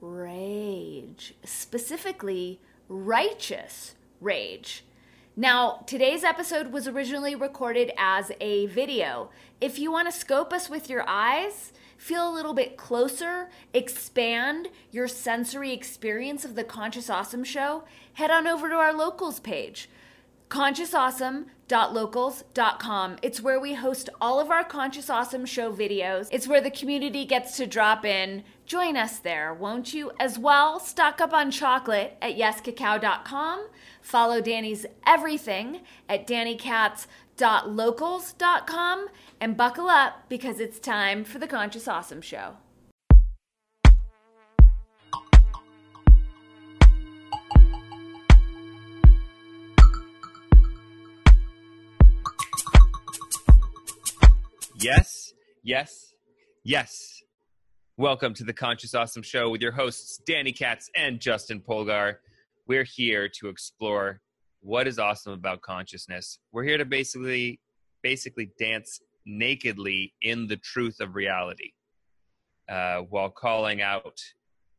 rage, specifically righteous rage. Now, today's episode was originally recorded as a video. If you want to scope us with your eyes, feel a little bit closer, expand your sensory experience of the Conscious Awesome show, head on over to our locals page consciousawesome.locals.com. It's where we host all of our Conscious Awesome show videos. It's where the community gets to drop in. Join us there, won't you? As well, stock up on chocolate at yescacao.com. Follow Dani's everything at danikatz.locals.com and buckle up because it's time for the Conscious Awesome show. Yes, yes, yes. Welcome to the Conscious Awesome Show with your hosts, Dani Katz and Justin Polgar. We're here to explore what is awesome about consciousness. We're here to basically basically dance nakedly in the truth of reality uh, while calling out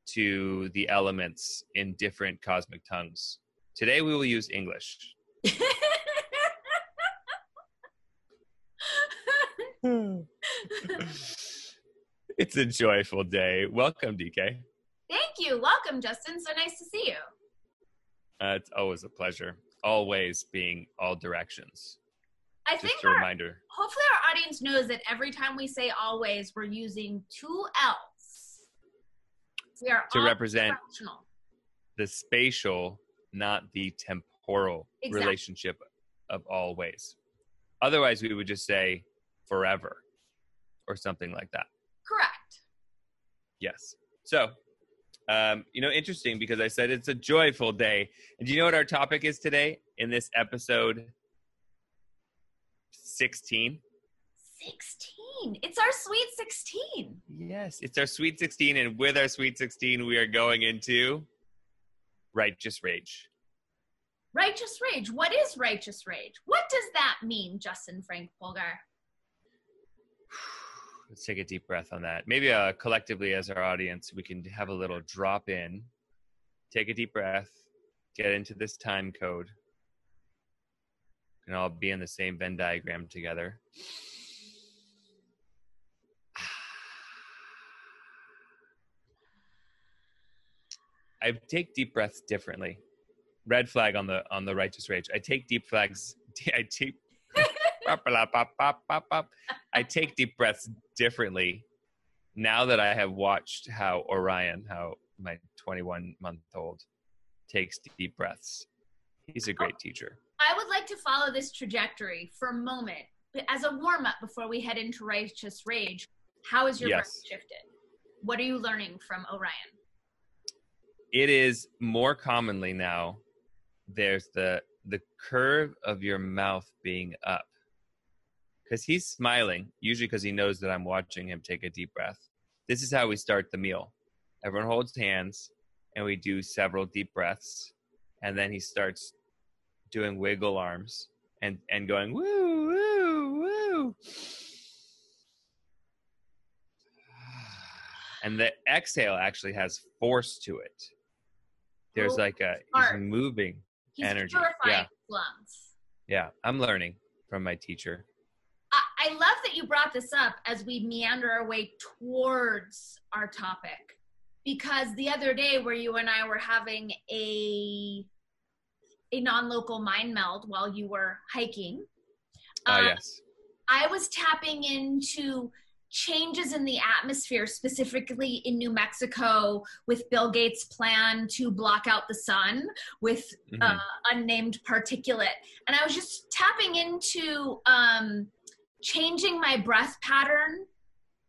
to the elements in different cosmic tongues. Today we will use English. it's a joyful day. Welcome, DK. Thank you. Welcome, Justin. So nice to see you. Uh, it's always a pleasure. Always being all directions. I Just think a our, reminder. hopefully our audience knows that every time we say always, we're using two L's. We are To represent- The spatial, not the temporal Exactly. relationship of always. Otherwise, we would just say forever or something like that. Correct. Yes. So, um, you know, interesting because I said it's a joyful day. And do you know what our topic is today in this episode 16? 16. It's our sweet 16. Yes, it's our Sweet 16. And with our Sweet 16, we are going into Righteous Rage. Righteous rage. What is righteous rage? What does that mean, Justin Frank Polgar? Let's take a deep breath on that. Maybe uh, collectively, as our audience, we can have a little drop in, take a deep breath, get into this time code, and all be in the same Venn diagram together. I take deep breaths differently. Red flag on the on the righteous rage. I take deep flags. I take. I take deep breaths differently now that I have watched how Orion, how my 21 month old, takes deep breaths. He's a great teacher. I would like to follow this trajectory for a moment as a warm up before we head into righteous rage. How has your Yes. breath shifted? What are you learning from Orion? It is more commonly now. There's the the curve of your mouth being up because he's smiling, usually because he knows that I'm watching him take a deep breath. This is how we start the meal. Everyone holds hands and we do several deep breaths. And then he starts doing wiggle arms and, and going, woo, woo, woo. And the exhale actually has force to it. There's Oh, like a, he's moving. He's Energy, yeah. lungs. Yeah, I'm learning from my teacher. I, I love that you brought this up as we meander our way towards our topic. Because the other day, where you and I were having a a non-local mind meld while you were hiking. Ah, Um, yes. I was tapping into changes in the atmosphere, specifically in New Mexico, with Bill Gates' plan to block out the sun with Mhm. uh, unnamed particulate. And I was just tapping into um, changing my breath pattern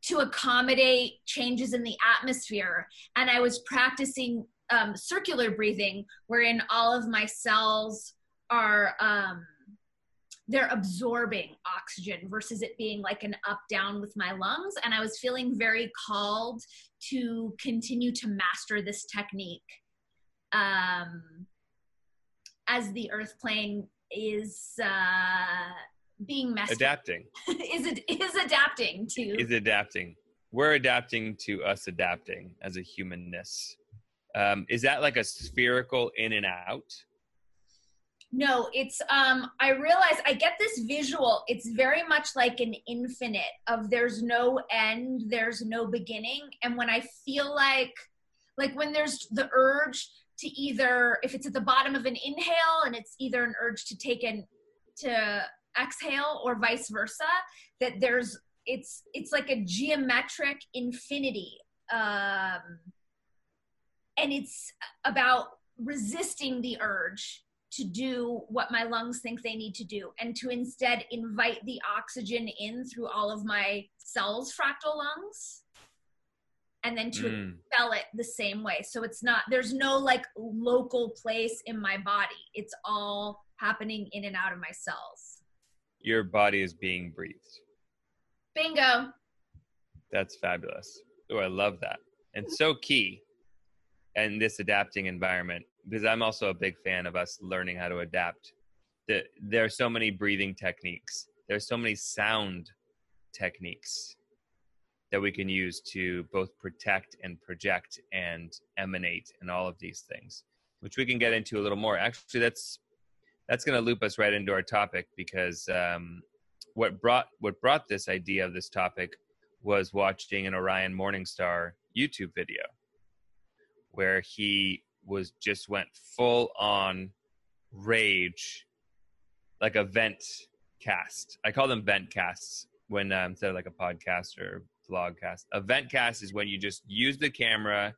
to accommodate changes in the atmosphere. And I was practicing um, circular breathing, wherein all of my cells are. Um, they're absorbing oxygen versus it being like an up down with my lungs and i was feeling very called to continue to master this technique um, as the earth plane is uh, being messed Adapting. is it is adapting to Is adapting. We're adapting to us adapting as a humanness. Um, is that like a spherical in and out? No, it's um I realize I get this visual. It's very much like an infinite of there's no end, there's no beginning. And when I feel like like when there's the urge to either if it's at the bottom of an inhale and it's either an urge to take an to exhale or vice versa, that there's it's it's like a geometric infinity. Um and it's about resisting the urge to do what my lungs think they need to do and to instead invite the oxygen in through all of my cells fractal lungs and then to Mm. expel it the same way so it's not there's no like local place in my body it's all happening in and out of my cells Your body is being breathed. bingo That's fabulous. Oh, I love that. And so key in this adapting environment because I'm also a big fan of us learning how to adapt. The, there are so many breathing techniques. There's so many sound techniques that we can use to both protect and project and emanate and all of these things, which we can get into a little more. Actually, that's that's going to loop us right into our topic because um, what brought what brought this idea of this topic was watching an Orion Morningstar YouTube video where he was just went full on rage like a vent cast. I call them vent casts when um, instead of like a podcast or vlog cast. A vent cast is when you just use the camera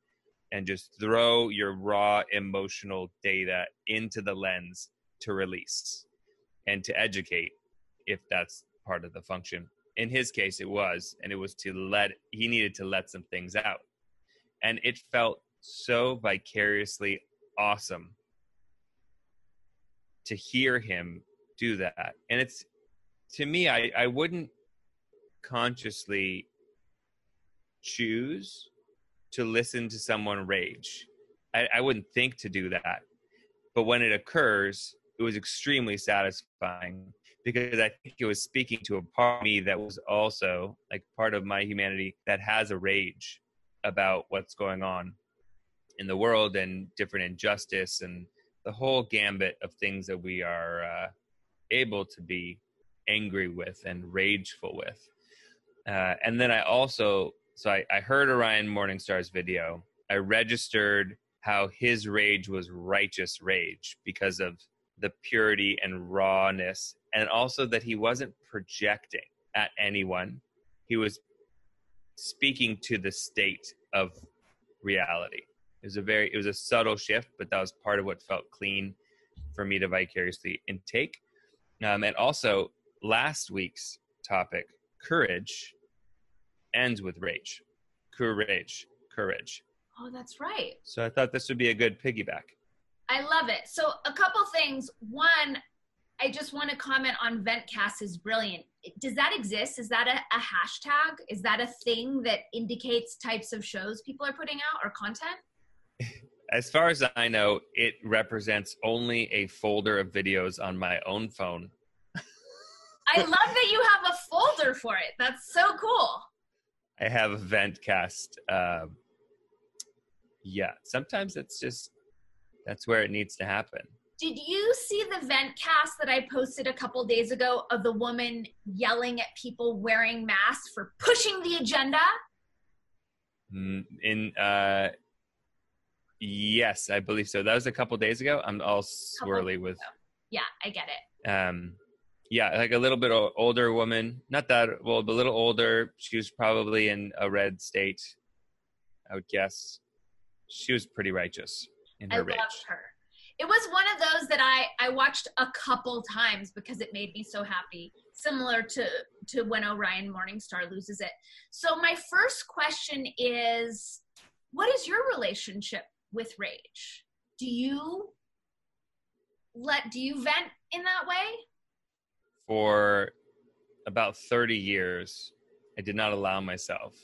and just throw your raw emotional data into the lens to release and to educate if that's part of the function. In his case it was and it was to let he needed to let some things out. And it felt so vicariously awesome to hear him do that. And it's to me i i wouldn't consciously choose to listen to someone rage. I, I wouldn't think to do that. But when it occurs it was extremely satisfying because I think it was speaking to a part of me that was also like part of my humanity that has a rage about what's going on in the world and different injustice and the whole gambit of things that we are uh, able to be angry with and rageful with. Uh, and then I also, so I, I heard Orion Morningstar's video. I registered how his rage was righteous rage because of the purity and rawness and also that he wasn't projecting at anyone. He was speaking to the state of reality. It was a very it was a subtle shift but that was part of what felt clean for me to vicariously intake. Um, and also last week's topic courage ends with rage. Courage courage. Oh that's right. So i thought this would be a good piggyback I love it. So a couple things. One, I just want to comment on Ventcast is brilliant. Does that exist? Is that a, a hashtag? Is that a thing that indicates types of shows people are putting out or content? as far as I know, it represents only a folder of videos on my own phone. I love that you have a folder for it. That's so cool. I have a Ventcast. Uh, yeah, sometimes it's just that's where it needs to happen. Did you see the vent cast that I posted a couple days ago of the woman yelling at people wearing masks for pushing the agenda? Mm, In uh, Yes, I believe so. That was a couple days ago. I'm all swirly with. Yeah, I get it. Um, yeah, like a little bit older woman, not that well, but a little older. She was probably in a red state, I would guess. She was pretty righteous in her I rage. loved her. It was one of those that I I watched a couple times because it made me so happy. Similar to to when Orion Morningstar loses it. So my first question is, what is your relationship with rage? Do you let do you vent in that way? For about 30 years, I did not allow myself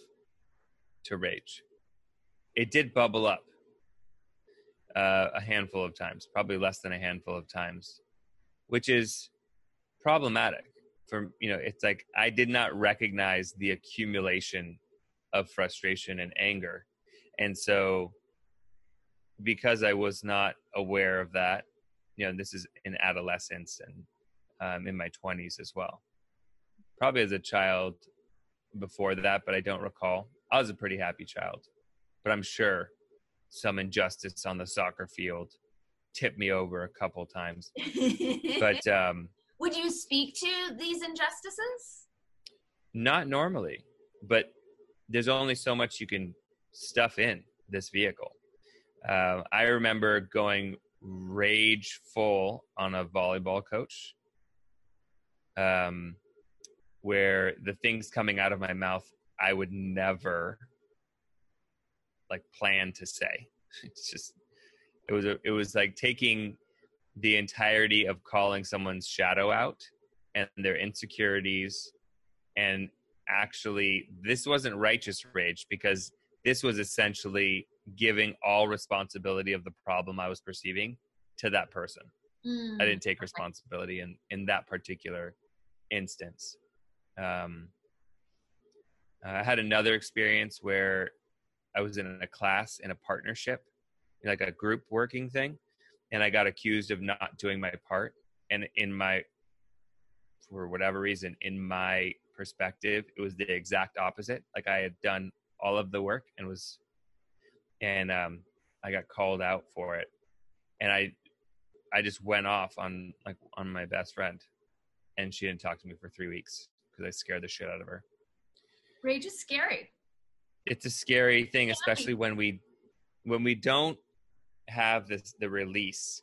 to rage. It did bubble up uh, a handful of times, probably less than a handful of times, which is problematic. For you know, it's like I did not recognize the accumulation of frustration and anger, and so because I was not aware of that, you know, this is in adolescence and um, in my 20s as well. Probably as a child before that, but I don't recall. I was a pretty happy child, but I'm sure some injustice on the soccer field tipped me over a couple times. but um, would you speak to these injustices? Not normally, but there's only so much you can stuff in this vehicle. Uh, I remember going rage full on a volleyball coach, um, where the things coming out of my mouth I would never like plan to say. It's just it was a, it was like taking the entirety of calling someone's shadow out and their insecurities and actually this wasn't righteous rage because this was essentially giving all responsibility of the problem I was perceiving to that person. Mm, I didn't take responsibility in in that particular instance. Um, I had another experience where I was in a class in a partnership, like a group working thing, and I got accused of not doing my part. And in my, for whatever reason, in my perspective, it was the exact opposite. Like I had done all of the work and was, and um, I got called out for it, and I, I just went off on like on my best friend, and she didn't talk to me for three weeks because I scared the shit out of her. Rage is scary it's a scary thing especially when we when we don't have this the release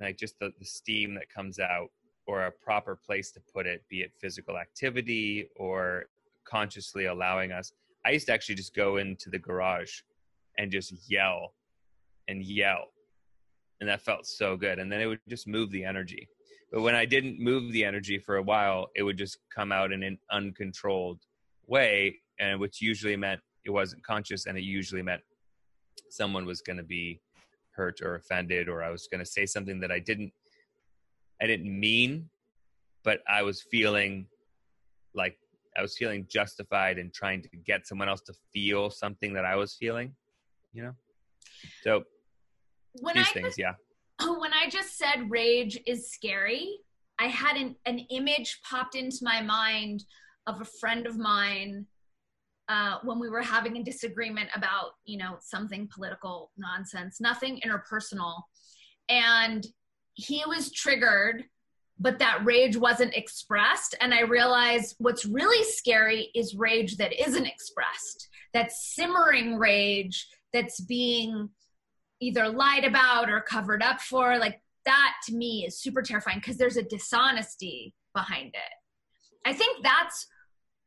like just the, the steam that comes out or a proper place to put it be it physical activity or consciously allowing us. I used to actually just go into the garage and just yell and yell and that felt so good and then it would just move the energy. But when i didn't move the energy for a while it would just come out in an uncontrolled way and which usually meant it wasn't conscious and it usually meant someone was going to be hurt or offended or i was going to say something that i didn't i didn't mean but i was feeling like i was feeling justified in trying to get someone else to feel something that i was feeling you know? So when these I things just, yeah when i just said rage is scary i had an, an image popped into my mind of a friend of mine uh, when we were having a disagreement about you know something political nonsense nothing interpersonal. And he was triggered but that rage wasn't expressed. And i realized what's really scary is rage that isn't expressed that simmering rage that's being either lied about or covered up for like that to me is super terrifying because there's a dishonesty behind it. I think that's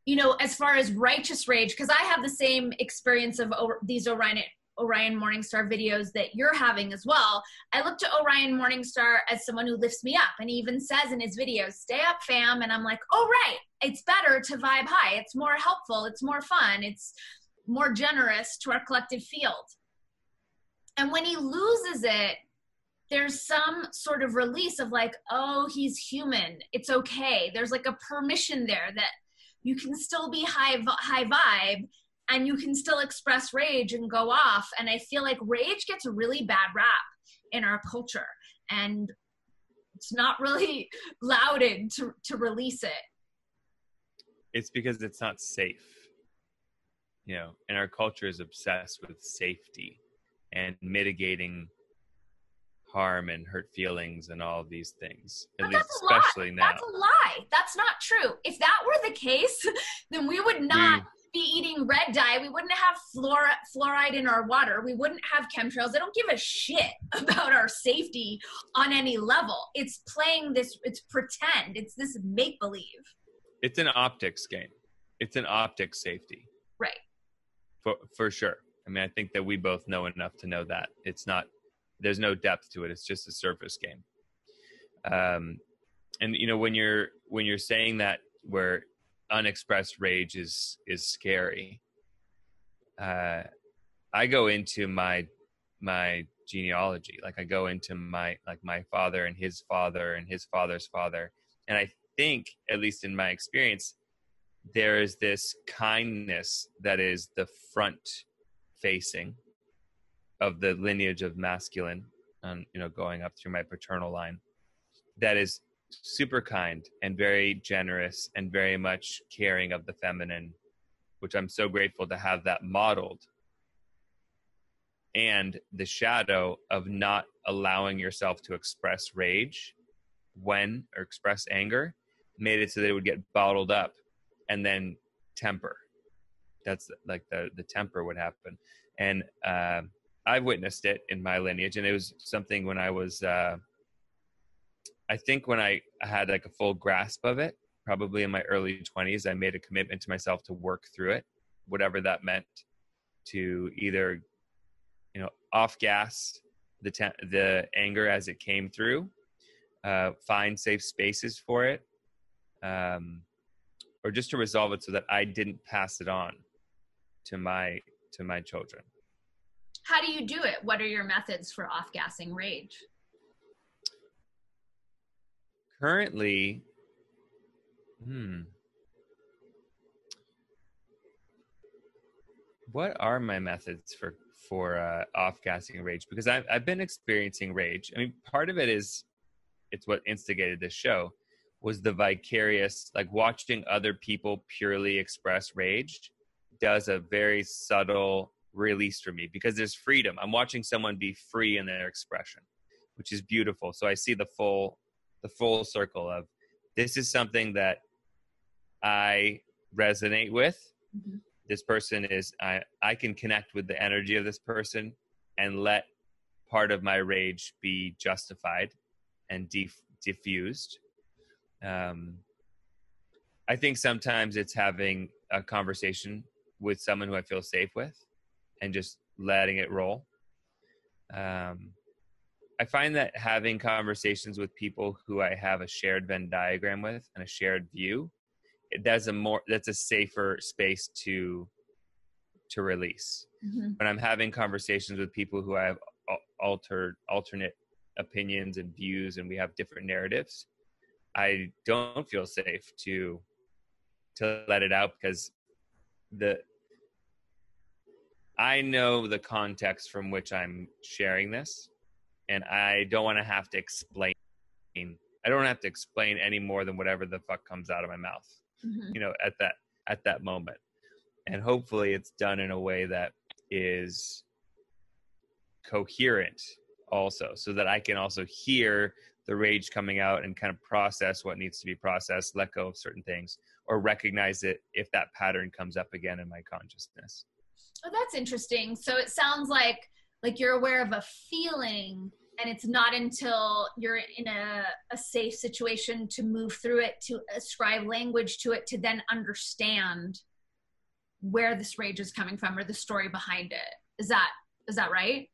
you know, as far as righteous rage, because I have the same experience of o- these Orion Orion Morningstar videos that you're having as well. I look to Orion Morningstar as someone who lifts me up, and he even says in his videos, "Stay up, fam." And I'm like, "Oh right, it's better to vibe high. It's more helpful. It's more fun. It's more generous to our collective field." And when he loses it, there's some sort of release of like, "Oh, he's human. It's okay." There's like a permission there that you can still be high high vibe and you can still express rage and go off. And i feel like rage gets a really bad rap in our culture. And it's not really lauded to, to release it. It's because it's not safe. You know and our culture is obsessed with safety and mitigating harm and hurt feelings and all these things. At But least, that's a lie. especially now. That's a lie. That's not true. If that were the case, then we would not We- be eating red dye. We wouldn't have fluor- fluoride in our water. We wouldn't have chemtrails. They don't give a shit about our safety on any level. It's playing this, it's pretend. It's this make believe. it's an optics game. It's an optics safety. Right. For for sure. I mean, I think that we both know enough to know that it's not. There's no depth to it. It's just a surface game. Um, and you know when you're when you're saying that where unexpressed rage is is scary. Uh, I go into my my genealogy, like I go into my like my father and his father and his father's father, and I think, at least in my experience, there is this kindness that is the front facing of the lineage of masculine, um, you know, going up through my paternal line, that is super kind and very generous and very much caring of the feminine, which I'm so grateful to have that modeled. And the shadow of not allowing yourself to express rage when or express anger made it so that it would get bottled up and then temper. That's like the the temper would happen, and uh, I've witnessed it in my lineage, and it was something when I was, uh, I think when I had like a full grasp of it, probably in my early twenties, I made a commitment to myself to work through it, whatever that meant, to either, you know, off gas the te- the anger as it came through, uh, find safe spaces for it, um, or just to resolve it so that I didn't pass it on to my to my children. How do you do it? What are your methods for off gassing rage? Currently, hmm, what are my methods for for uh, off gassing rage? Because I've I've been experiencing rage. I mean, part of it is it's what instigated this show was the vicarious like watching other people purely express rage does a very subtle release for me because there's freedom. I'm watching someone be free in their expression which is beautiful. So i see the full the full circle of this is something that i resonate with. Mhm. this person is i i can connect with the energy of this person and let part of my rage be justified and def- diffused. Um, I think sometimes it's having a conversation with someone who I feel safe with and just letting it roll. Um, I find that having conversations with people who I have a shared Venn diagram with and a shared view, it- that's a more that's a safer space to to release. When I'm having conversations with people who I have altered alternate opinions and views, and we have different narratives, I don't feel safe to to let it out because the I know the context from which I'm sharing this, and I don't want to have to explain. I don't have to explain any more than whatever the fuck comes out of my mouth, Mhm. you know, at that at that moment. And hopefully, it's done in a way that is coherent, also, so that I can also hear the rage coming out and kind of process what needs to be processed, let go of certain things, or recognize it if that pattern comes up again in my consciousness. Oh, that's interesting. So it sounds like like you're aware of a feeling and it's not until you're in a, a safe situation to move through it to ascribe language to it to then understand where this rage is coming from or the story behind it is that is that right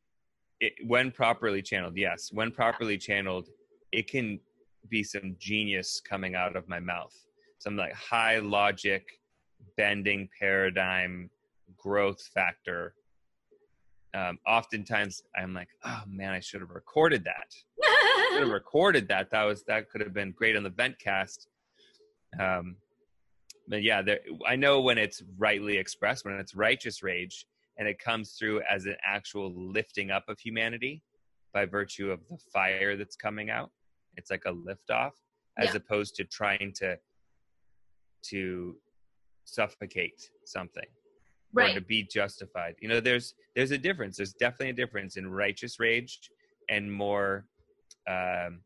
It, when properly channeled, yes, when properly channeled, it can be some genius coming out of my mouth. Some like high logic, bending paradigm, growth factor. Um, oftentimes, I'm like, oh man, I should have recorded that. should have recorded that. That was that could have been great on the Ventcast. Um, but yeah, there, I know when it's rightly expressed, when it's righteous rage, and it comes through as an actual lifting up of humanity by virtue of the fire that's coming out. It's like a lift off, as Yeah. opposed to trying to to suffocate something. Right. or to be justified. You know, there's there's a difference. There's definitely a difference in righteous rage and more um,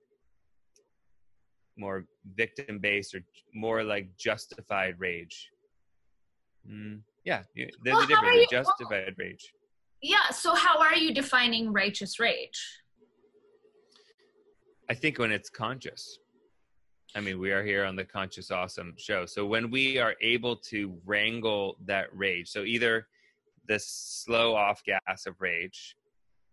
more victim based or more like justified rage. Mm, yeah, there's Well, a difference. you- in justified rage. Yeah. So how are you defining righteous rage? I think when it's conscious. I mean, we are here on the Conscious Awesome show. So when we are able to wrangle that rage, so either the slow off gas of rage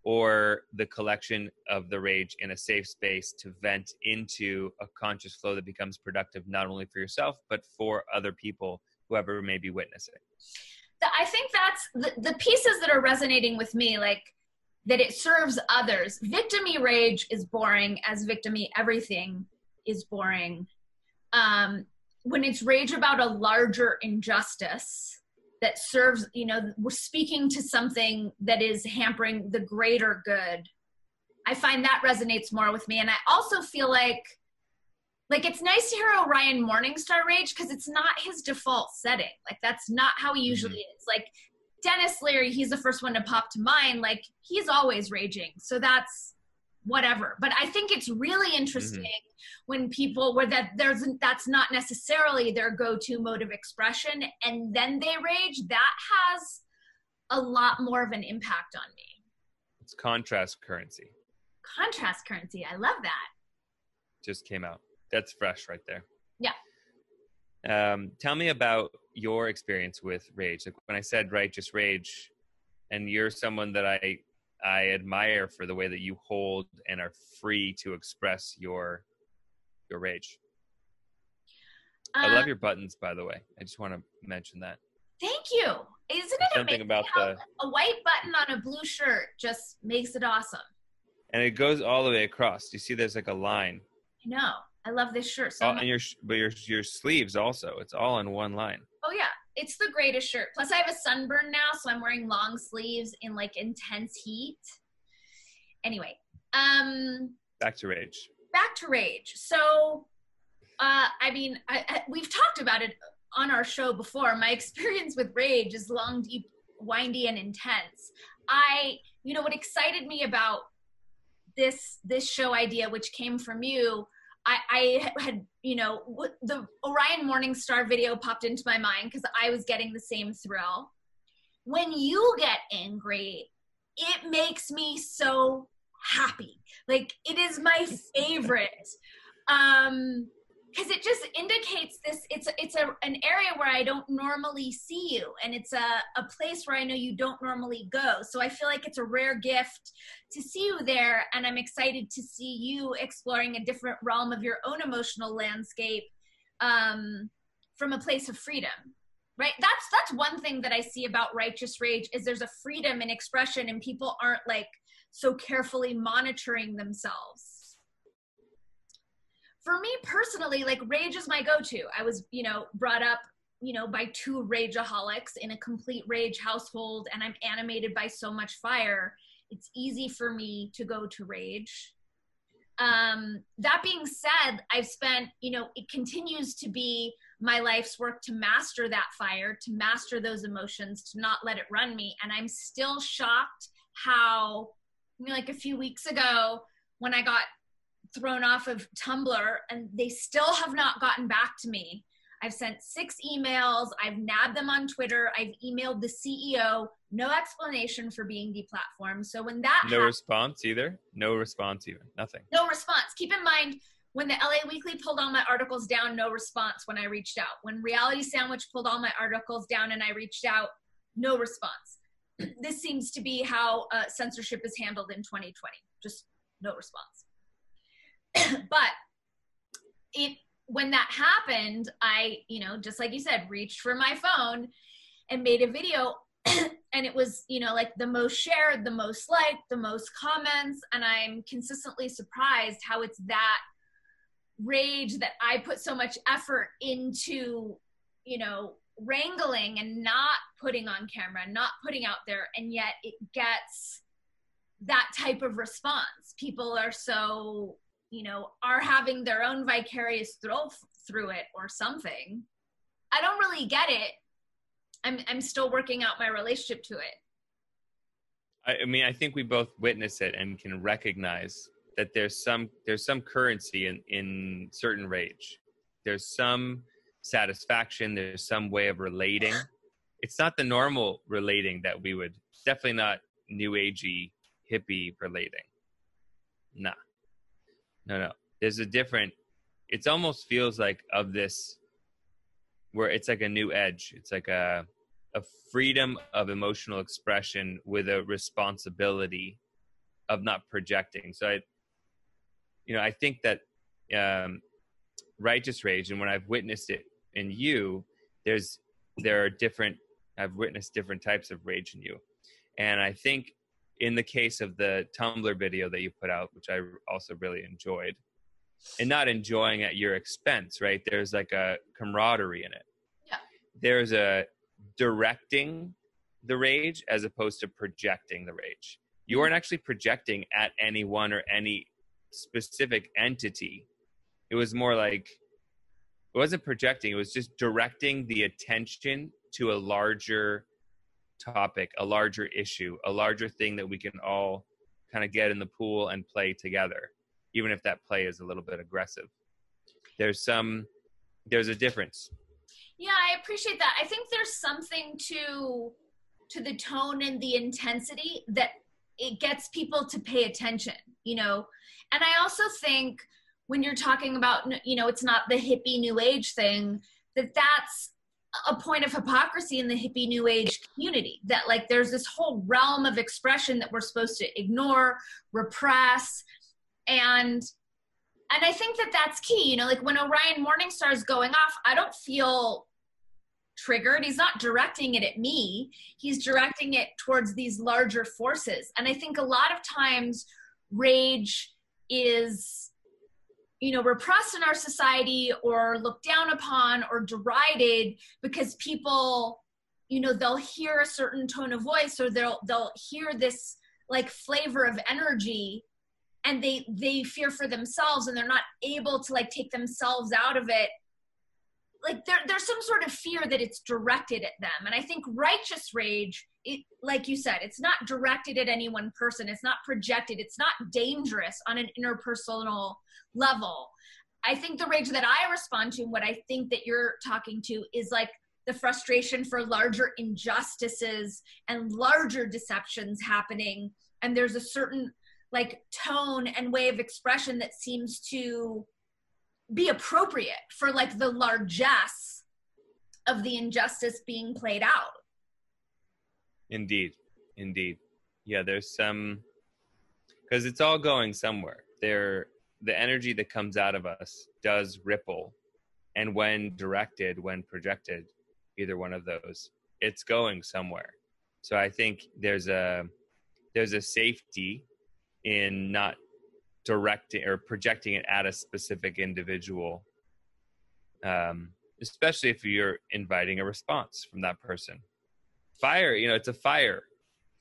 or the collection of the rage in a safe space to vent into a conscious flow that becomes productive not only for yourself, but for other people, whoever may be witnessing. I think that's the, the pieces that are resonating with me, like that it serves others. Victimy rage is boring, as victimy everything is boring. Um, when it's rage about a larger injustice that serves, you know, we're speaking to something that is hampering the greater good. I find that resonates more with me. And I also feel like like it's nice to hear Orion Morningstar rage because it's not his default setting. Like that's not how he usually is. Like Denis Leary, he's the first one to pop to mind. Like he's always raging. So that's whatever. But I think it's really interesting when people where that there's that's not necessarily their go-to mode of expression and then they rage, that has a lot more of an impact on me. It's contrast currency. Contrast currency. I love that. Just came out. That's fresh right there. Yeah. Um, tell me about your experience with rage. Like when I said righteous rage, and you're someone that I I admire for the way that you hold and are free to express your your rage. I Um, love your buttons, by the way. I just want to mention that. Thank you. Isn't it Something amazing about the a white button on a blue shirt just makes it awesome? and it goes all the way across. You see, there's like a line. I know. I love this shirt so Oh, much. and your but your your sleeves also. It's all in one line. Oh yeah, it's the greatest shirt. Plus, I have a sunburn now, so I'm wearing long sleeves in like intense heat. Anyway, um, Back to rage. back to rage. So, uh, I mean, I, I, we've talked about it on our show before. My experience with rage is long, deep, windy, and intense. I, you know, what excited me about this this show idea, which came from you, I, I had, you know, the Orion Morningstar video popped into my mind because I was getting the same thrill. When you get angry, it makes me so happy. Like it is my favorite. Um because it just indicates this it's it's a an area where I don't normally see you and it's a, a place where I know you don't normally go. So I feel like it's a rare gift to see you there and I'm excited to see you exploring a different realm of your own emotional landscape um from a place of freedom. Right? That's that's one thing that I see about righteous rage is there's a freedom in expression and people aren't like so carefully monitoring themselves for me personally, like rage is my go-to. I was, you know, brought up, you know, by two rageaholics in a complete rage household, and I'm animated by so much fire. It's easy for me to go to rage. Um, that being said, I've spent, you know, it continues to be my life's work to master that fire, to master those emotions, to not let it run me. And I'm still shocked how, I mean, like a few weeks ago, when I got thrown off of Tumblr and they still have not gotten back to me. I've sent six emails, I've nabbed them on Twitter, I've emailed the CEO, no explanation for being deplatformed. So when that No happened, response either. No response even. Nothing. no response. Keep in mind when the LA Weekly pulled all my articles down, no response when I reached out. When Reality Sandwich pulled all my articles down and I reached out, no response. this seems to be how uh, censorship is handled in 2020. Just no response. but it when that happened, I, you know, just like you said, reached for my phone and made a video and it was, you know, like the most shared, the most liked, the most comments and I'm consistently surprised how it's that rage that I put so much effort into, you know, wrangling and not putting on camera, not putting out there and yet it gets that type of response. People are so you know, are having their own vicarious through through it or something. I don't really get it. I'm I'm still working out my relationship to it. I, I mean, I think we both witness it and can recognize that there's some there's some currency in in certain rage. There's some satisfaction. There's some way of relating. It's not the normal relating that we would. Definitely not new agey hippie relating. Nah, no, no. There's a different. It almost feels like of this, where it's like a new edge. It's like a a freedom of emotional expression with a responsibility of not projecting. So I, you know, I think that um, righteous rage, and when I've witnessed it in you, there's there are different. I've witnessed different types of rage in you, and I think in the case of the Tumblr video that you put out, which I also really enjoyed, and not enjoying at your expense, right? There's like a camaraderie in it. Yeah. There's a directing the rage as opposed to projecting the rage. You Mm-hmm. aren't actually projecting at anyone or any specific entity. It was more like it wasn't projecting, it was just directing the attention to a larger topic, a larger issue, a larger thing that we can all kind of get in the pool and play together, even if that play is a little bit aggressive. There's some, there's a difference. Yeah, I appreciate that. I think there's something to to the tone and the intensity that it gets people to pay attention, you know. And I also think when you're talking about you know, it's not the hippie new age thing that that's a point of hypocrisy in the hippie new age community that like there's this whole realm of expression that we're supposed to ignore, repress and and I think that that's key. You know, like when Orion Morningstar is going off, I don't feel triggered. He's not directing it at me. He's directing it towards these larger forces. And I think a lot of times rage is you know repressed in our society or looked down upon or derided because people you know they'll hear a certain tone of voice or they'll they'll hear this like flavor of energy and they they fear for themselves and they're not able to like take themselves out of it. Like there, there's some sort of fear that it's directed at them. And i think righteous rage it like you said it's not directed at any one person. It's not projected. It's not dangerous on an interpersonal level. I think the rage that i respond to and what i think that you're talking to is like the frustration for larger injustices and larger deceptions happening. And there's a certain like tone and way of expression that seems to be appropriate for like the largesse of the injustice being played out Indeed, indeed. Yeah, there's some because it's all going somewhere. There, the energy that comes out of us does ripple, and when directed, when projected, either one of those, it's going somewhere. So I think there's a there's a safety in not directing or projecting it at a specific individual, um, especially if you're inviting a response from that person fire you know it's a fire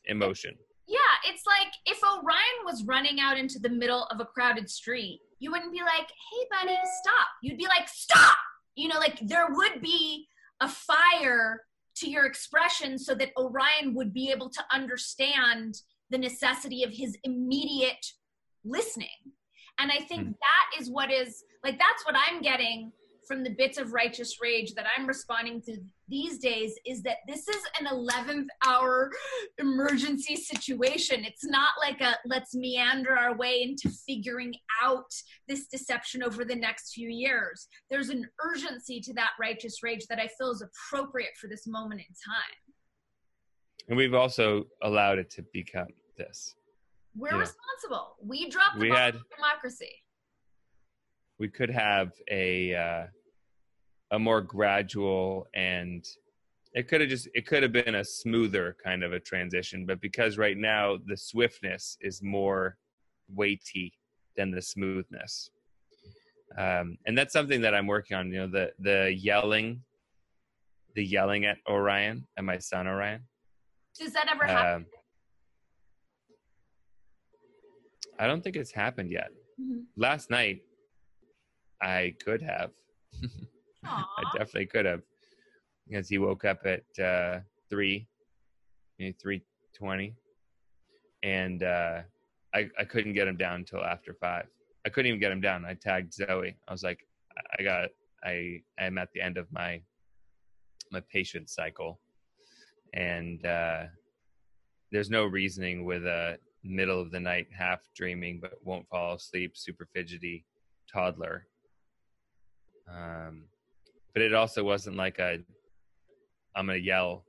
emotion. Yeah it's like if orion was running out into the middle of a crowded street you wouldn't be like hey buddy stop. You'd be like stop! You know like there would be a fire to your expression so that orion would be able to understand the necessity of his immediate listening. And i think Hmm. that is what is like that's what i'm getting from the bits of righteous rage that I'm responding to these days is that this is an 11th hour emergency situation. It's not like a let's meander our way into figuring out this deception over the next few years. There's an urgency to that righteous rage that I feel is appropriate for this moment in time. and we've also allowed it to become this We're Yeah. responsible. We dropped the We ball had- democracy. we could have a uh, a more gradual and it could have just it could have been a smoother kind of a transition but because right now the swiftness is more weighty than the smoothness um, and that's something that i'm working on you know the the yelling the yelling at orion and my son orion Does that ever happen? um, i don't think it's happened yet Mhm. last night i could have. I definitely could have. because he woke up at uh, three, three twenty, and uh, I I couldn't get him down until after five. I couldn't even get him down. I tagged Zoe. I was like, I got I am at the end of my my patience cycle, and uh, there's no reasoning with a middle of the night half dreaming but won't fall asleep super fidgety toddler um, but it also wasn't like a i'm gonna yell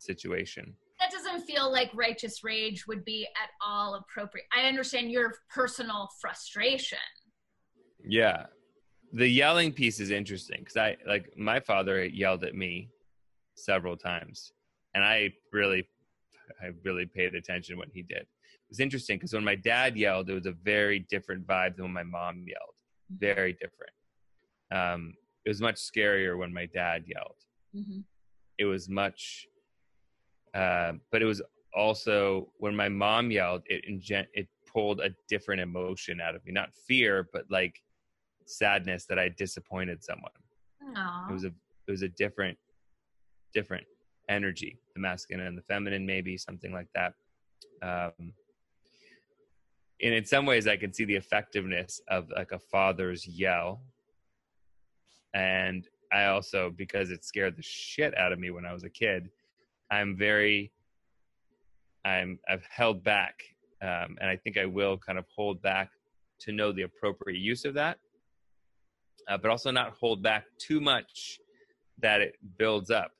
situation. That doesn't feel like righteous rage would be at all appropriate. I understand your personal frustration. Yeah. The yelling piece is interesting because i like my father yelled at me several times and i really i really paid attention when he did. It was interesting because when my dad yelled it was a very different vibe than when my mom yelled. Very different. Um, it was much scarier when my dad yelled mm-hmm. it was much uh, but it was also when my mom yelled it ingen- it pulled a different emotion out of me not fear but like sadness that i disappointed someone Aww. it was a it was a different different energy the masculine and the feminine maybe something like that um and in some ways i can see the effectiveness of like a father's yell and i also because it scared the shit out of me when i was a kid i'm very i'm i've held back um, and i think i will kind of hold back to know the appropriate use of that uh, but also not hold back too much that it builds up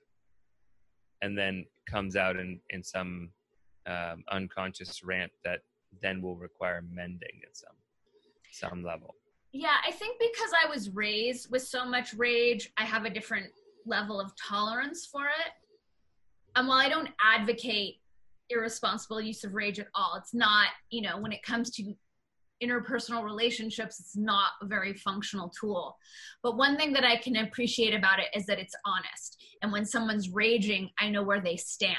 and then comes out in in some um, unconscious rant that then will require mending at some some level yeah i think because i was raised with so much rage i have a different level of tolerance for it. And while i don't advocate irresponsible use of rage at all it's not you know when it comes to interpersonal relationships it's not a very functional tool. But one thing that i can appreciate about it is that it's honest. And when someone's raging i know where they stand.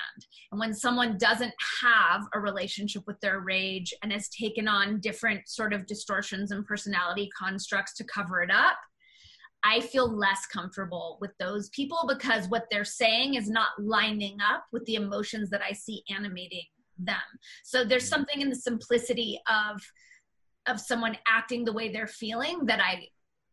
And when someone doesn't have a relationship with their rage and has taken on different sort of distortions and personality constructs to cover it up I feel less comfortable with those people because what they're saying is not lining up with the emotions that I see animating them. So there's mm-hmm. something in the simplicity of of someone acting the way they're feeling that I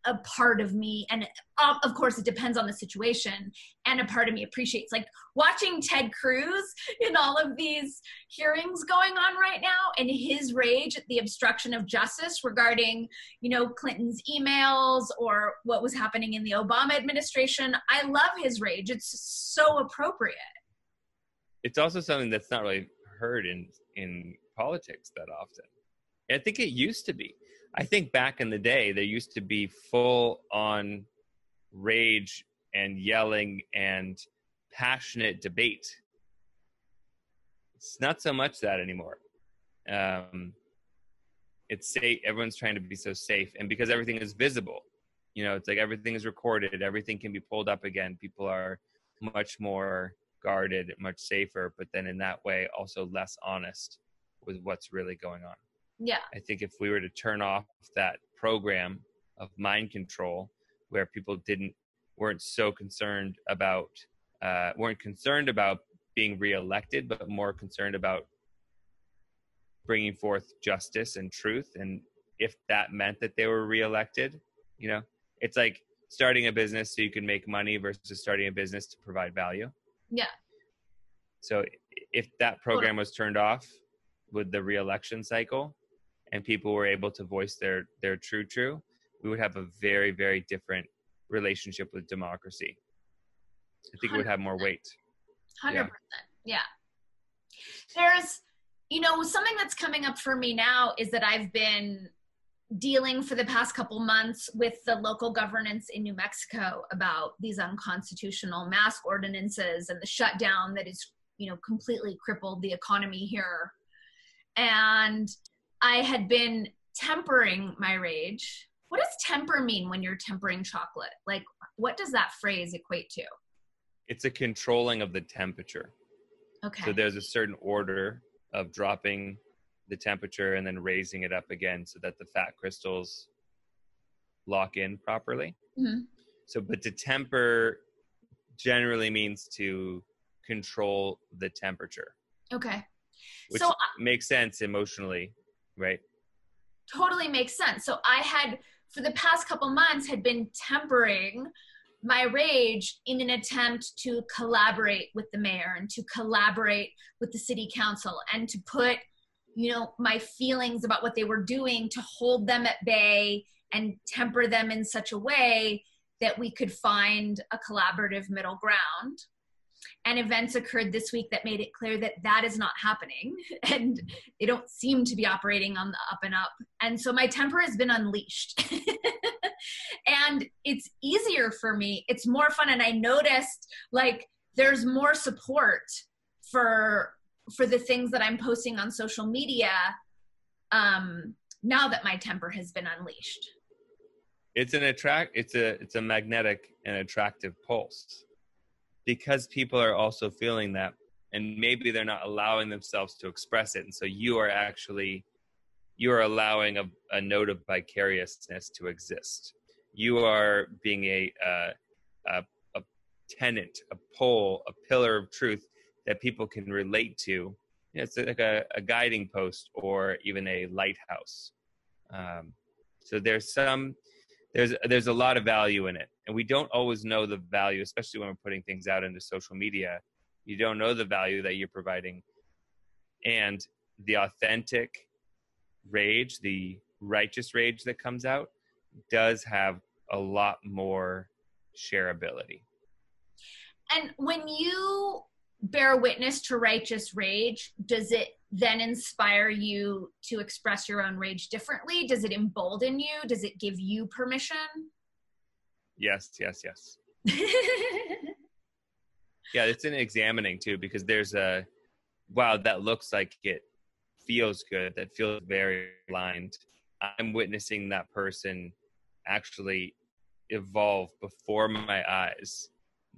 a part of me and um, of course it depends on the situation and a part of me appreciates like watching ted cruz in all of these hearings going on right now and his rage at the obstruction of justice regarding you know clinton's emails or what was happening in the obama administration. I love his rage. It's so appropriate. It's also something that's not really heard in in politics that often I think it used to be. I think back in the day, there used to be full on rage and yelling and passionate debate. It's not so much that anymore. Um, it's safe. Everyone's trying to be so safe, and because everything is visible, you know, it's like everything is recorded. Everything can be pulled up again. People are much more guarded, much safer, but then in that way, also less honest with what's really going on. Yeah. I think if we were to turn off that program of mind control where people didn't weren't so concerned about uh, weren't concerned about being reelected, but more concerned about bringing forth justice and truth. And if that meant that they were reelected, you know, it's like starting a business so you can make money versus starting a business to provide value. Yeah. So if that program was turned off with the reelection cycle, and people were able to voice their their true true we would have a very very different relationship with democracy i think 100%. it would have more weight 100 yeah. yeah there's you know something that's coming up for me now is that i've been dealing for the past couple months with the local governance in New Mexico about these unconstitutional mask ordinances and the shutdown that is, you know, completely crippled the economy here. And I had been tempering my rage. What does temper mean when you're tempering chocolate? Like, what does that phrase equate to? It's a controlling of the temperature. Okay. So there's a certain order of dropping the temperature and then raising it up again so that the fat crystals lock in properly. Mm-hmm. So, but to temper generally means to control the temperature, Okay. which So, uh, makes sense emotionally, right? totally makes sense. So I had for the past couple months had been tempering my rage in an attempt to collaborate with the mayor and to collaborate with the city council and to put you know my feelings about what they were doing to hold them at bay and temper them in such a way that we could find a collaborative middle ground and events occurred this week that made it clear that that is not happening and they don't seem to be operating on the up and up. And so my temper has been unleashed. And it's easier for me it's more fun and i noticed like there's more support for for the things that i'm posting on social media um now that my temper has been unleashed. It's an attract. It's a it's a magnetic and attractive pulse, because people are also feeling that, and maybe they're not allowing themselves to express it, and so you are actually you are allowing a, a note of vicariousness to exist. You are being a, a a tenant, a pole, a pillar of truth that people can relate to. It's like a, a guiding post or even a lighthouse. Um, so there's some there's there's a lot of value in it, and we don't always know the value, especially when we're putting things out into social media. You don't know the value that you're providing, and the authentic rage, the righteous rage that comes out, does have a lot more shareability. And when you bear witness to righteous rage, does it then inspire you to express your own rage differently? Does it embolden you? Does it give you permission? Yes, yes, yes. Yeah, it's an examining too because there's a wow that looks like it feels good, that feels very aligned. I'm witnessing that person actually evolve before my eyes.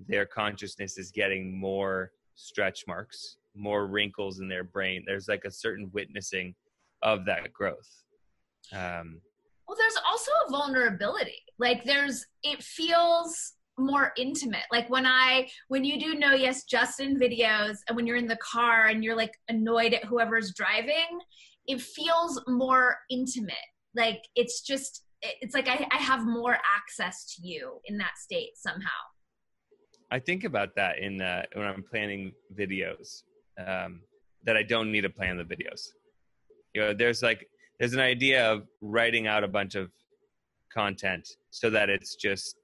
Their consciousness is getting more stretch marks, more wrinkles in their brain. There's like a certain witnessing of that growth. Um, well, there's also a vulnerability. Like there's, it feels more intimate. Like when I, when you do know yes Justin videos, and when you're in the car and you're like annoyed at whoever's driving, it feels more intimate. Like it's just, it's like I, I have more access to you in that state somehow. I think about that in uh, when I'm planning videos um, that I don't need to plan the videos. You know, there's like there's an idea of writing out a bunch of content so that it's just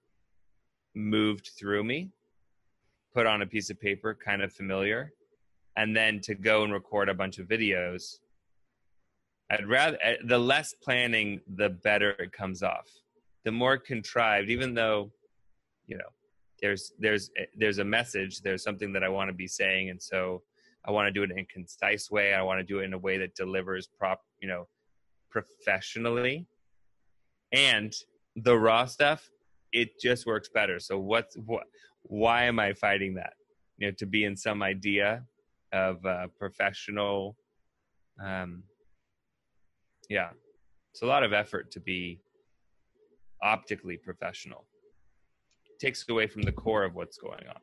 moved through me, put on a piece of paper, kind of familiar, and then to go and record a bunch of videos. I'd rather eh, the less planning, the better it comes off. The more contrived, even though, you know, there's there's eh, there's a message, there's something that I want to be saying, and so I want to do it in a concise way. I want to do it in a way that delivers prop, you know, professionally. And the raw stuff, it just works better. So what's what? Why am I fighting that? You know, to be in some idea of uh, professional. Um, yeah, it's a lot of effort to be optically professional. It takes away from the core of what's going on,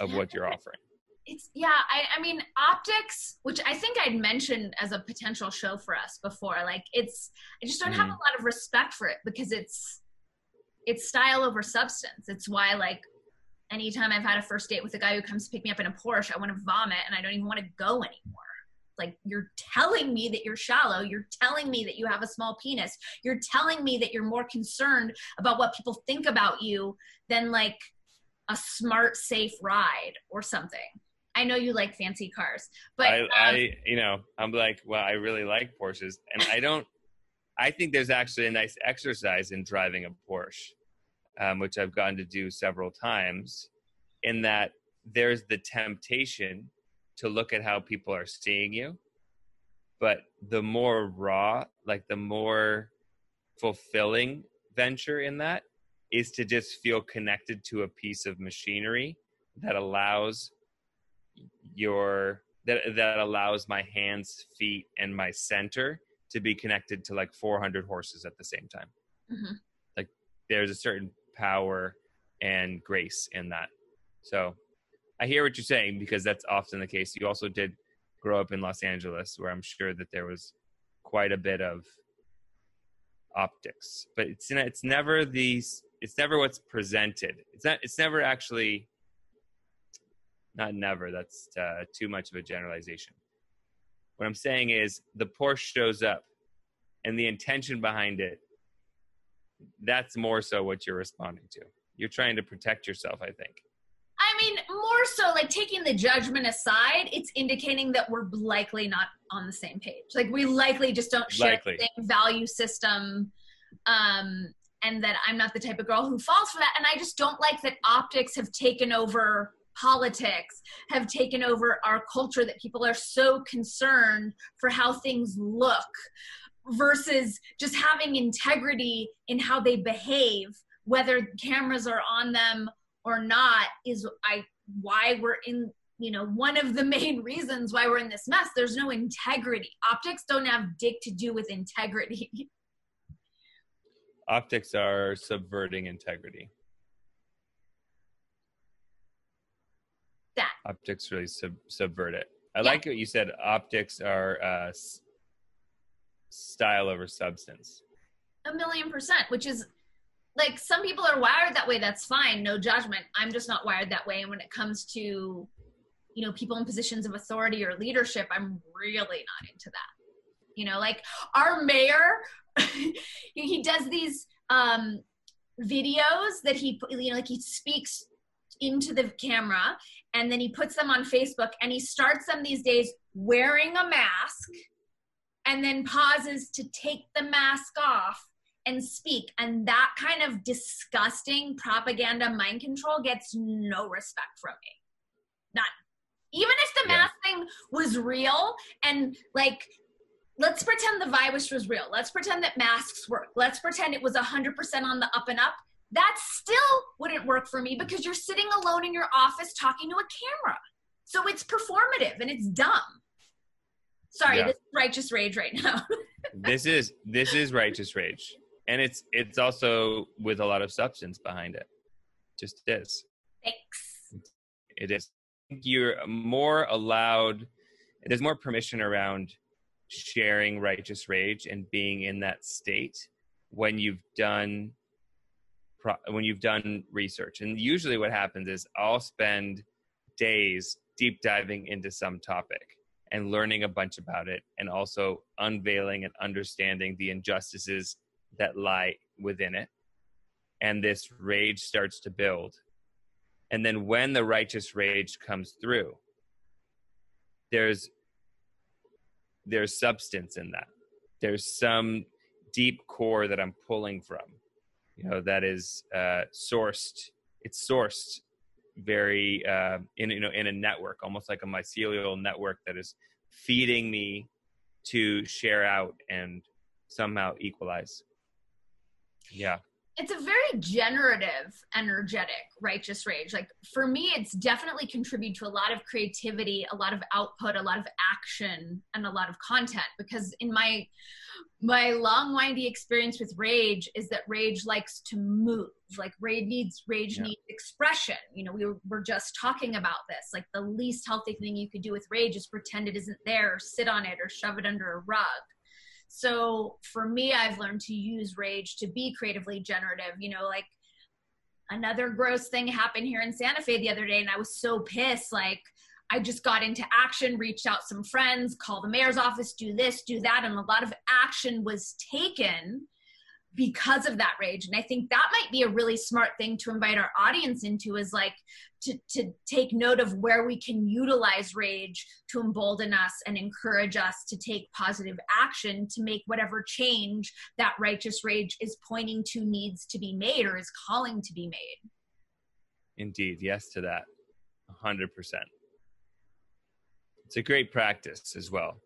of what you're offering it's yeah I, I mean optics which i think i'd mentioned as a potential show for us before like it's i just don't have a Mhm. lot of respect for it because it's it's style over substance. It's why like anytime i've had a first date with a guy who comes to pick me up in a porsche i want to vomit and i don't even want to go anymore. Like you're telling me that you're shallow. You're telling me that you have a small penis. You're telling me that you're more concerned about what people think about you than like a smart safe ride or something I know you like fancy cars, but I, um, I, you know, I'm like, well, I really like Porsches, and I don't. I think there's actually a nice exercise in driving a Porsche, um, which I've gotten to do several times. In that there's the temptation to look at how people are seeing you, but the more raw, like the more fulfilling venture in that is to just feel connected to a piece of machinery that allows your that that allows my hands, feet, and my center to be connected to like 400 horses at the same time. Mhm. Like there's a certain power and grace in that. So I hear what you're saying because that's often the case. You also did grow up in Los Angeles, where I'm sure that there was quite a bit of optics, but it's it's never these. It's never what's presented. It's not. It's never actually. Not never. That's uh, too much of a generalization. What I'm saying is the Porsche shows up, and the intention behind it. That's more so what you're responding to. You're trying to protect yourself. I think. I mean, more so like taking the judgment aside, it's indicating that we're likely not on the same page. Like we likely just don't share likely. the same value system. Um, and that I'm not the type of girl who falls for that. And I just don't like that optics have taken over politics, have taken over our culture, that people are so concerned for how things look versus just having integrity in how they behave, whether cameras are on them or not is I why we're in you know one of the main reasons why we're in this mess. There's no integrity. Optics don't have dick to do with integrity. Optics are subverting integrity that optics really sub- subvert it. I yeah. like what you said optics are uh, s- style over substance. A million percent which is like some people are wired that way that's fine no judgment. I'm just not wired that way and when it comes to you know people in positions of authority or leadership i'm really not into that. You know like our mayor he does these um videos that he you know like he speaks into the camera and then he puts them on facebook and he starts them these days wearing a mask and then pauses to take the mask off and speak. And that kind of disgusting propaganda mind control gets no respect from me. None. Even if the yeah. mask thing was real and like let's pretend the virus was real. Let's pretend that masks work. Let's pretend it was 100% on the up and up. That still wouldn't work for me because you're sitting alone in your office talking to a camera. So it's performative and it's dumb. Sorry, yeah. this is righteous rage right now. this is this is righteous rage and it's it's also with a lot of substance behind it just is thanks it is you're more allowed there's more permission around sharing righteous rage and being in that state when you've done when you've done research. And usually what happens is i'll spend days deep diving into some topic and learning a bunch about it and also unveiling and understanding the injustices that lie within it. And this rage starts to build. And then when the righteous rage comes through there's there's substance in that. There's some deep core that i'm pulling from you know that is uh, sourced it's sourced very uh, in you know in a network almost like a mycelial network that is feeding me to share out and somehow equalize yeah. It's a very generative, energetic, righteous rage. Like for me, it's definitely contributed to a lot of creativity, a lot of output, a lot of action, and a lot of content. Because in my my long windy experience with rage is that rage likes to move like rage needs rage yeah. needs expression you know we were, were just talking about this like the least healthy thing you could do with rage is pretend it isn't there or sit on it or shove it under a rug so for me, I've learned to use rage to be creatively generative. You know, like another gross thing happened here in Santa Fe the other day, and I was so pissed. Like, I just got into action, reached out some friends, call the mayor's office, do this, do that, and a lot of action was taken because of that rage and i think that might be a really smart thing to invite our audience into is like to, to take note of where we can utilize rage to embolden us and encourage us to take positive action to make whatever change that righteous rage is pointing to needs to be made or is calling to be made. Indeed. Yes to that. 100% it's a great practice as well.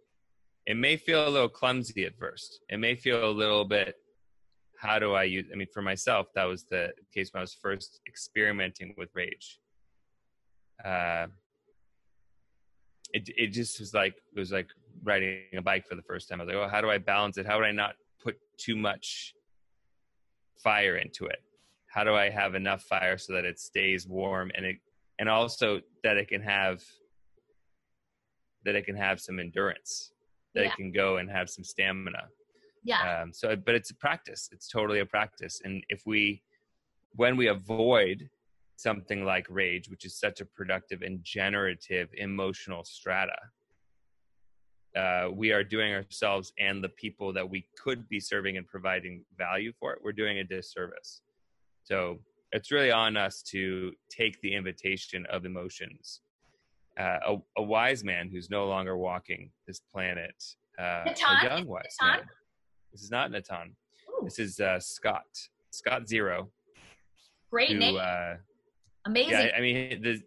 It may feel a little clumsy at first. It may feel a little bit how do I use? I mean, for myself, that was the case when I was first experimenting with rage. Uh, it it just was like it was like riding a bike for the first time. I was like, oh, how do I balance it? How would I not put too much fire into it? How do I have enough fire so that it stays warm and it and also that it can have that it can have some endurance that Yeah. it can go and have some stamina Yeah. um, so but it's a practice it's totally a practice and if we when we avoid something like rage which is such a productive and generative emotional strata uh, we are doing ourselves and the people that we could be serving and providing value for it we're doing a disservice so it's really on us to take the invitation of emotions uh, a, a wise man who's no longer walking this planet uh, Natan? a young wise Natan? man this is not Natan. Ooh, This is uh, Scott. Scott Zero. great Who, name. Amazing. yeah, I mean, the,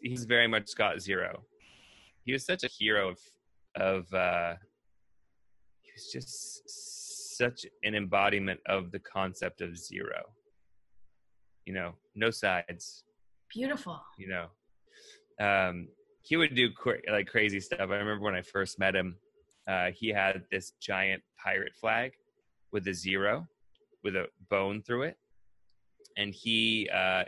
he's very much Scott Zero. He was such a hero of, of uh, he was just such an embodiment of the concept of zero. You know, no sides. Beautiful. You know, um, he would do cra- like crazy stuff. I remember when I first met him, uh, he had this giant pirate flag with a zero, with a bone through it, and he uh,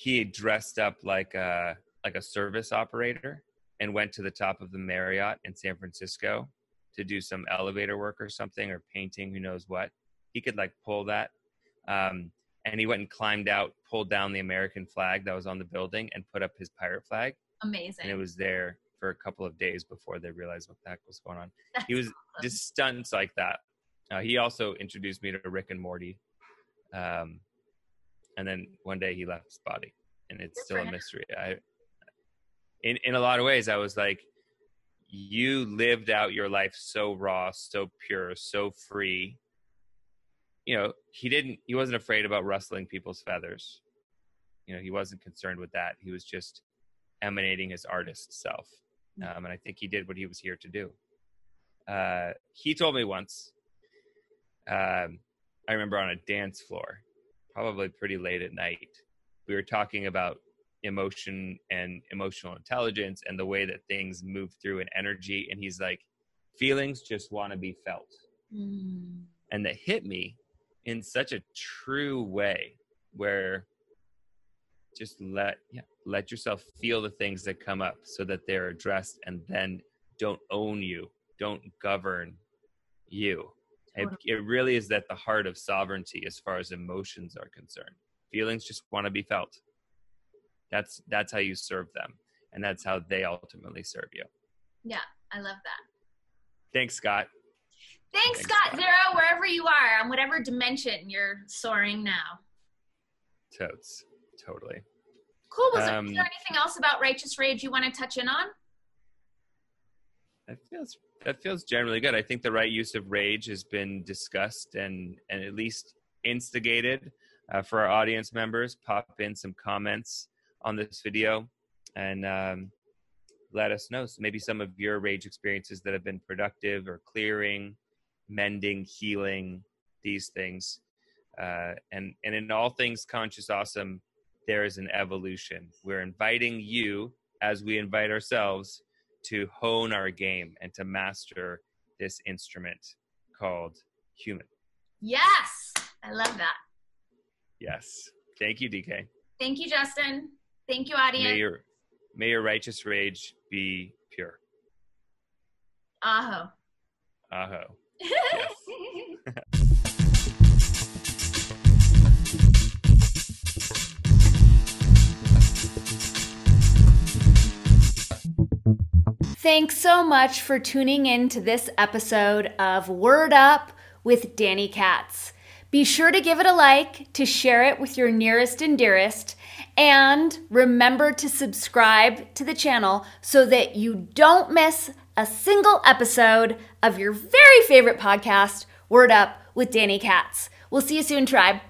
he had dressed up like a like a service operator and went to the top of the Marriott in San Francisco to do some elevator work or something or painting, who knows what. He could like pull that. Um, and he went and climbed out, pulled down the American flag that was on the building, and put up his pirate flag. Amazing. And it was there for a couple of days before they realized what the heck was going on. That's He was awesome. just stunts like that. Uh, he also introduced me to Rick and Morty. Um, and then one day he left his body, and it's still a mystery. I, in in a lot of ways, I was like, you lived out your life so raw, so pure, so free. You know, he didn't. He wasn't afraid about rustling people's feathers. You know, he wasn't concerned with that. He was just emanating his artist self, Mm. um, and I think he did what he was here to do. Uh, he told me once. Um, I remember on a dance floor, probably pretty late at night, we were talking about emotion and emotional intelligence and the way that things move through an energy. And he's like, feelings just want to be felt. Mm. And that hit me in such a true way where just let yeah, let yourself feel the things that come up so that they're addressed and then don't own you, don't govern you. It, it really is at the heart of sovereignty as far as emotions are concerned. Feelings just want to be felt. That's that's how you serve them, and that's how they ultimately serve you. Yeah, I love that. Thanks, Scott. Thanks, Thanks, Scott Scott. Zero, wherever you are, on whatever dimension you're soaring now. Totes, totally. Cool. Was Um, there anything else about Righteous Rage you want to touch in on? That feels that feels generally good. I think the right use of rage has been discussed and and at least instigated uh, for our audience members. Pop in some comments on this video and um, let us know. So maybe some of your rage experiences that have been productive or clearing, mending, healing, these things. Uh, and and in all things conscious awesome, there is an evolution. We're inviting you as we invite ourselves to hone our game and to master this instrument called human. Yes. I love that. Yes. Thank you, DK. Thank you, Justin. Thank you, audience. May your may your righteous rage be pure. Aho. Aho. Thanks so much for tuning in to this episode of Word Up with Dani Katz. Be sure to give it a like, to share it with your nearest and dearest, and remember to subscribe to the channel so that you don't miss a single episode of your very favorite podcast, Word Up with Dani Katz. We'll see you soon, tribe.